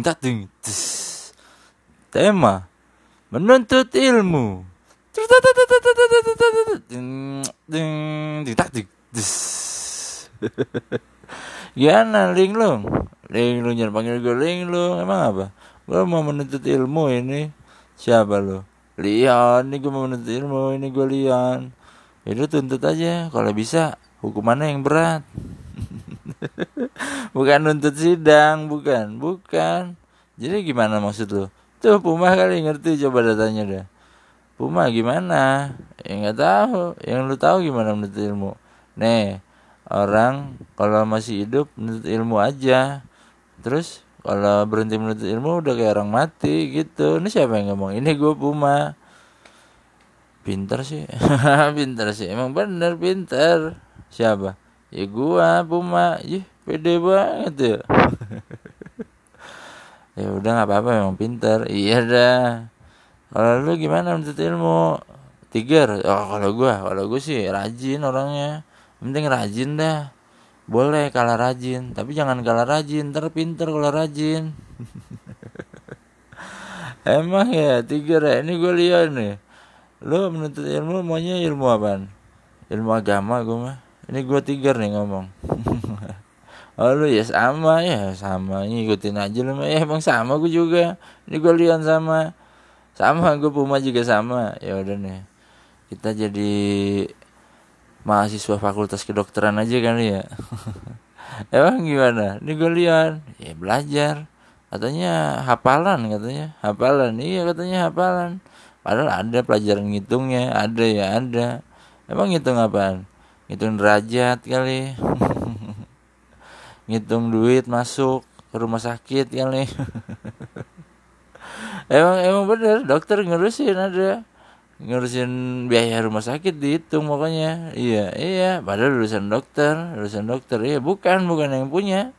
ding tak ding tema menuntut ilmu ding ding ding tak ding tes. Gimana linglung? Linglung jangan panggil gue linglung. Emang apa? Gue mau menuntut ilmu ini. Siapa lo? Lian, ini gue mau menuntut ilmu, ini gue Lian. Itu ya tuntut aja, kalau bisa hukumannya yang berat. bukan nuntut sidang, bukan, bukan. Jadi gimana maksud lo? Tuh Puma kali ngerti? Coba datanya dah. Puma gimana? Ya nggak tahu. Yang lu tahu gimana menuntut ilmu? Nih, orang kalau masih hidup menuntut ilmu aja. Terus kalau berhenti menuntut ilmu udah kayak orang mati gitu. Ini siapa yang ngomong? Ini gue Puma. Pinter sih. Pinter sih. Emang bener pinter. Siapa? Ya gua Puma. Ih pede banget ya ya udah nggak apa-apa emang pinter. Iya dah. Kalau lu gimana menuntut ilmu? Tiger? Oh kalau gua kalau gua sih rajin orangnya. Penting rajin dah. Boleh kalah rajin tapi jangan kalah rajin. Ntar pinter kalau rajin. Emang ya tiga ya? Ini gue lihat nih. Lo menuntut ilmu maunya ilmu apa ilmu agama gue mah. Ini gue tiga nih ngomong oh lu ya sama ya sama ngikutin aja lu ya emang sama gue juga. Ini gue lihat sama. Sama gue puma juga sama. Ya udah nih kita jadi mahasiswa fakultas kedokteran aja kali ya. Emang gimana? Ini gue lihat ya belajar. Katanya hafalan katanya. Hafalan. Iya katanya hafalan. Padahal ada pelajaran ngitungnya. Ada ya ada. Emang ngitung apaan? Ngitung derajat kali ngitung duit masuk ke rumah sakit kali. Emang emang bener dokter ngurusin ada. Ngurusin biaya rumah sakit dihitung pokoknya. Iya iya padahal lulusan dokter lulusan dokter. Iya bukan bukan yang punya.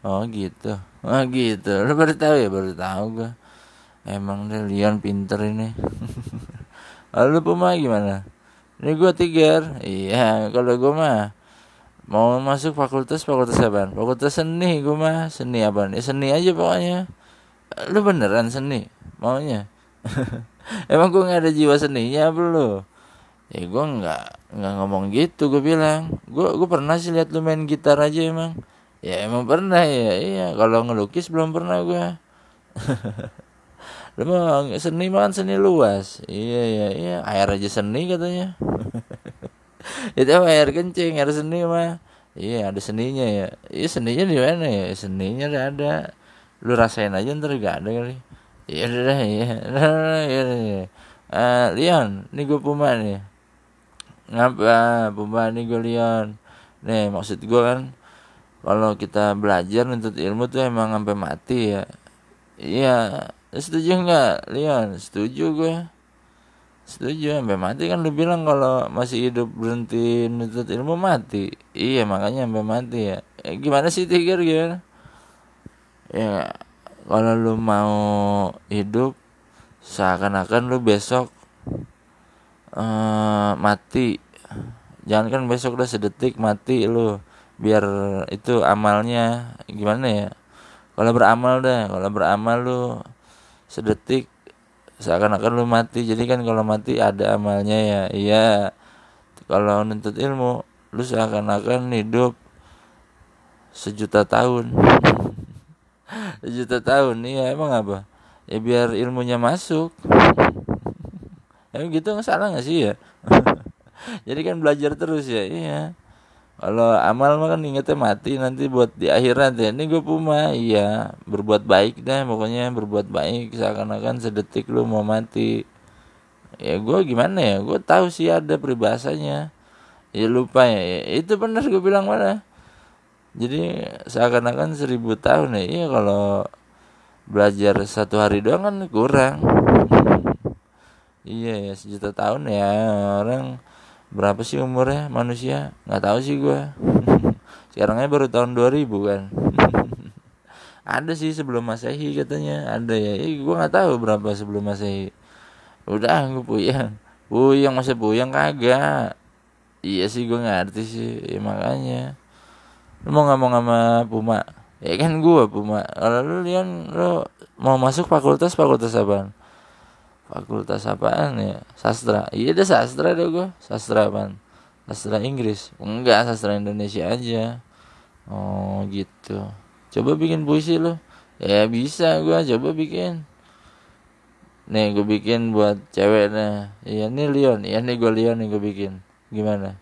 Oh gitu. Oh gitu. Lo baru tahu ya? Baru tahu gua. Emang deh Leon pinter ini. Lalu puma gimana? Ini gua tiga iya kalau gua mah mau masuk fakultas fakultas apa fakultas seni gua mah seni apa nih seni aja pokoknya. Lu beneran seni? Maunya? Emang gue nggak ada jiwa seninya belum ya gue nggak nggak ngomong gitu gue bilang. Gue gue pernah sih lihat lu main gitar aja emang. Ya emang pernah ya? Iya kalau ngelukis belum pernah gue lu mau seni mah kan seni luas. Iya iya iya. Air aja seni katanya itu air kencing air seni mah iya ada seninya ya iya seninya di mana ya seninya ada lu rasain aja ntar gak ada kali Iya udah ya. ya. Uh, Leon, ini gue Puma nih. Ngapa Puma nih gue Leon? Nih maksud gue kan kalau kita belajar untuk ilmu tuh emang sampai mati ya. Iya, setuju nggak Leon? Setuju gue. Setuju sampai mati kan lu bilang kalau masih hidup berhenti nuntut ilmu mati. Iya makanya sampai mati ya. Eh, gimana sih Tiger gimana? Ya kalau lu mau hidup seakan-akan lu besok uh, mati jangan kan besok udah sedetik mati lu biar itu amalnya gimana ya kalau beramal dah kalau beramal lu sedetik seakan-akan lu mati. Jadi kan kalau mati ada amalnya ya. Iya. Kalau nuntut ilmu lu seakan-akan hidup sejuta tahun. Juta tahun. Iya emang apa? Ya biar ilmunya masuk. Emang gitu nggak salah nggak sih ya? Jadi kan belajar terus ya. Iya kalau amal mah kan ingetnya mati nanti buat di akhirat ya. Ini gue puma. Iya berbuat baik dah pokoknya berbuat baik. Seakan-akan sedetik lu mau mati. Ya gue gimana ya? Gue tahu sih ada peribahasanya. Ya lupa ya, ya itu benar gue bilang mana? Jadi seakan-akan seribu tahun ya. Iya kalau belajar satu hari doang kan kurang. Iya ya sejuta tahun ya. Orang berapa sih umurnya manusia? Nggak tahu sih gue sekarangnya baru tahun 2000 kan. Ada sih sebelum masehi katanya. Ada ya. Eh, gue nggak tahu berapa sebelum masehi. Udah gue puyang puyang masa puyang kagak. Iya sih gue ngerti sih. Ya, makanya. Lu mau ngomong sama Puma? Ya kan gue Puma. Kalau lu Leon lu mau masuk fakultas fakultas apaan fakultas apaan ya? Sastra. Iya deh sastra deh gue sastra apaan? Sastra Inggris. Enggak sastra Indonesia aja. Oh gitu. Coba bikin puisi lo ya bisa gue coba bikin. Nih gue bikin buat cewek nah iya nih Leon. Iya nih gue Leon nih gue bikin. Gimana?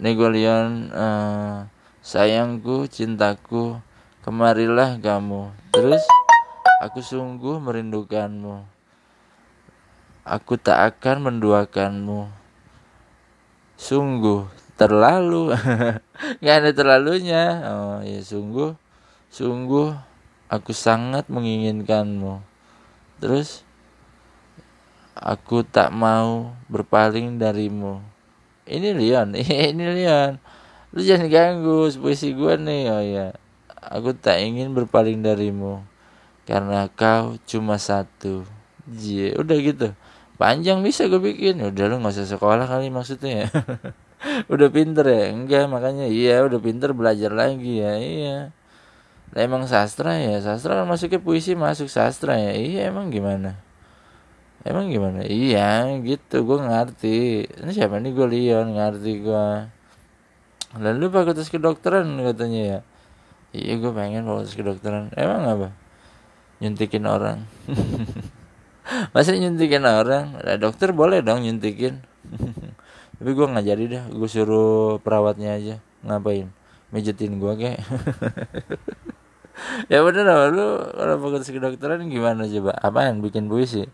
Nih gue Leon uh, sayangku cintaku kemarilah kamu. Terus aku sungguh merindukanmu aku tak akan menduakanmu. Sungguh terlalu. Nggak ada terlalunya. Oh ya sungguh sungguh aku sangat menginginkanmu. Terus aku tak mau berpaling darimu. Ini Leon ini Leon. Lu jangan ganggu puisi gue nih. Oh ya aku tak ingin berpaling darimu. Karena kau cuma satu. Jie, udah gitu panjang bisa gue bikin. Udah lu nggak usah sekolah kali maksudnya. Ya udah pinter ya? Enggak makanya iya udah pinter belajar lagi ya. Iya. Nah, emang sastra ya? Sastra kan masuknya puisi masuk sastra ya? Iya emang gimana? Emang gimana? Iya gitu. Gue ngerti. Ini siapa nih? Gue Leon ngerti gue Lalu fakultas kedokteran katanya ya? Iya gue pengen fakultas kedokteran. Emang apa? Nyuntikin orang Masa nyuntikin orang? Nah, dokter boleh dong nyuntikin. Tapi gue nggak jadi dah. Gue suruh perawatnya aja. Ngapain? Mejetin gue kayak ya bener lah lu kalau fakultas kedokteran gimana coba? Apaan? Bikin puisi?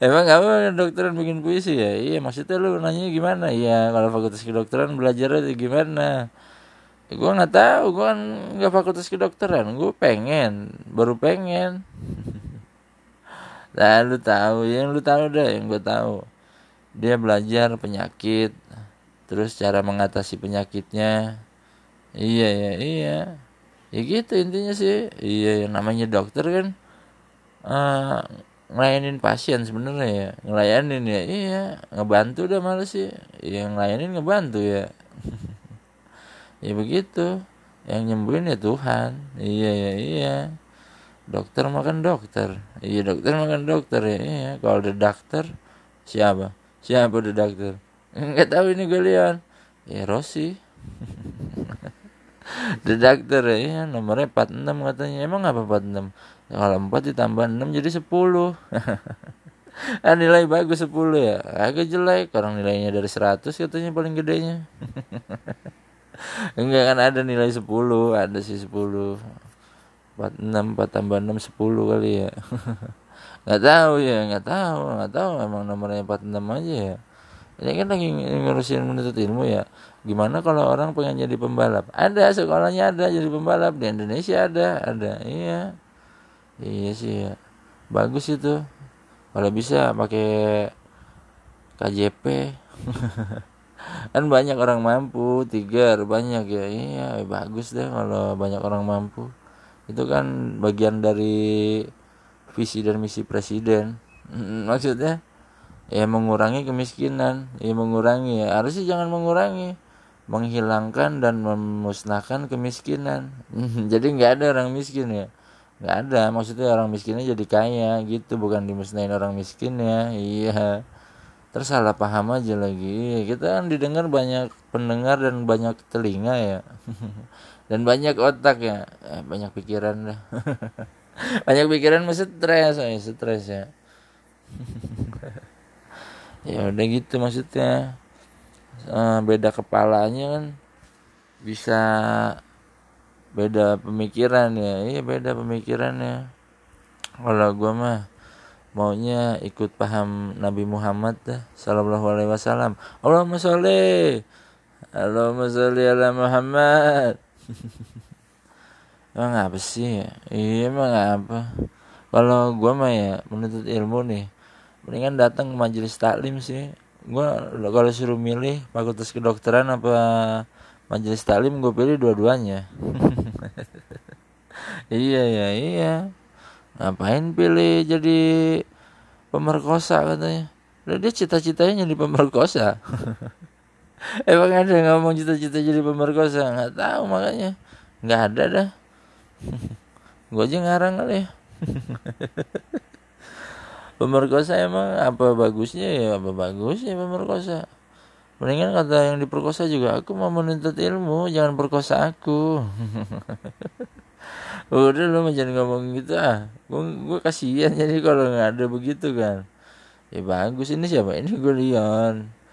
Emang apa dokteran bikin puisi ya? Iya maksudnya lu nanya gimana? Iya kalau fakultas kedokteran belajar belajarnya gimana? Gue nggak tahu gue kan nggak fakultas kedokteran gue pengen. Baru pengen Nah, lu tahu. Yang lu tahu deh yang gue tahu. Dia belajar penyakit terus cara mengatasi penyakitnya. Iya ya iya. Ya gitu intinya sih. Iya yang namanya dokter kan uh, ngelayanin pasien sebenarnya ya. Ngelayanin ya iya. Ngebantu udah males sih. Yang ngelayanin ngebantu ya. Ya begitu. Yang nyembuhin ya Tuhan. Iya ya iya. Dokter makan dokter iya dokter makan dokter ya. Iya kalau ada dokter siapa? Siapa udah dokter? Nggak tahu ini gue lihat ya Rosi The Doctor ya nomornya 46 katanya. Emang apa 46 ya, kalau 4 ditambah 6 jadi 10 ah nilai bagus 10 ya. Agak jelek orang nilainya dari 100 katanya paling gedenya. Enggak kan ada nilai 10 ada sih 10 46 4 tambah 6 10 kali ya. Nggak tahu ya nggak tahu nggak tahu emang nomornya 46 aja ya. Ini kan lagi ngurusin menuntut ilmu ya. Gimana kalau orang pengen jadi pembalap? Ada sekolahnya ada jadi pembalap di Indonesia ada ada iya. Iya sih ya. Bagus itu. Kalau bisa pakai KJP kan banyak orang mampu tiga banyak ya. Iya bagus deh kalau banyak orang mampu itu kan bagian dari visi dan misi presiden. Maksudnya ya mengurangi kemiskinan ya mengurangi ya harusnya jangan mengurangi menghilangkan dan memusnahkan kemiskinan. Jadi nggak ada orang miskin ya. Nggak ada maksudnya orang miskinnya jadi kaya gitu bukan dimusnahin orang miskin ya. Iya. Terus salah paham aja lagi. Kita kan didengar banyak pendengar dan banyak telinga ya dan banyak otak ya eh, banyak pikiran dah. Banyak pikiran mesti stres ya stres ya. Ya udah gitu maksudnya. Uh, beda kepalanya kan bisa beda pemikiran ya. Iya beda pemikirannya kalau gua mah maunya ikut paham Nabi Muhammad dah sallallahu alaihi wasallam. Allahumma sholli Allahumma sholli ala Muhammad emang apa sih? Ya iya emang apa? Kalau gua mah ya menuntut ilmu nih. Mendingan datang ke majelis taklim sih. Gue kalau suruh milih fakultas kedokteran apa majelis taklim gue pilih dua-duanya. Iya ya iya. Ngapain pilih jadi pemerkosa katanya? Udah dia cita-citanya jadi pemerkosa emang ada ngomong cita-cita jadi pemerkosa? Nggak tahu makanya. Nggak ada dah. Gue aja ngarang kali ya. Pemerkosa emang apa bagusnya? Ya apa bagusnya pemerkosa? Mendingan kata yang diperkosa juga aku mau menuntut ilmu jangan perkosa aku. Udah lu jangan ngomong gitu ah. Gue gue kasihan jadi kalau nggak ada begitu kan. Ya bagus ini siapa? Ini gue Leon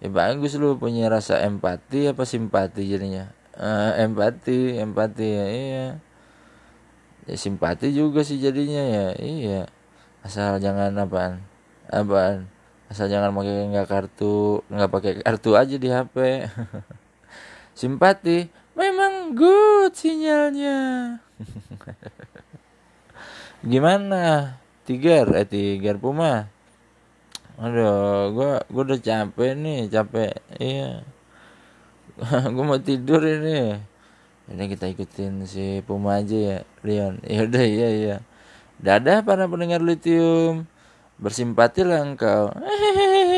ya bagus lu punya rasa empati apa simpati jadinya? Uh, empati empati ya iya. Ya simpati juga sih jadinya ya iya. Asal jangan apaan apaan. Asal jangan pakai nggak kartu nggak pakai kartu aja di HP simpati memang good sinyalnya. Gimana? Tiger eh tiger puma aduh gua gua udah capek nih capek. Iya. Gua mau tidur ini. Ini kita ikutin si puma aja ya Leon. Ya udah iya iya. Dadah para pendengar lithium. Bersimpatilah engkau.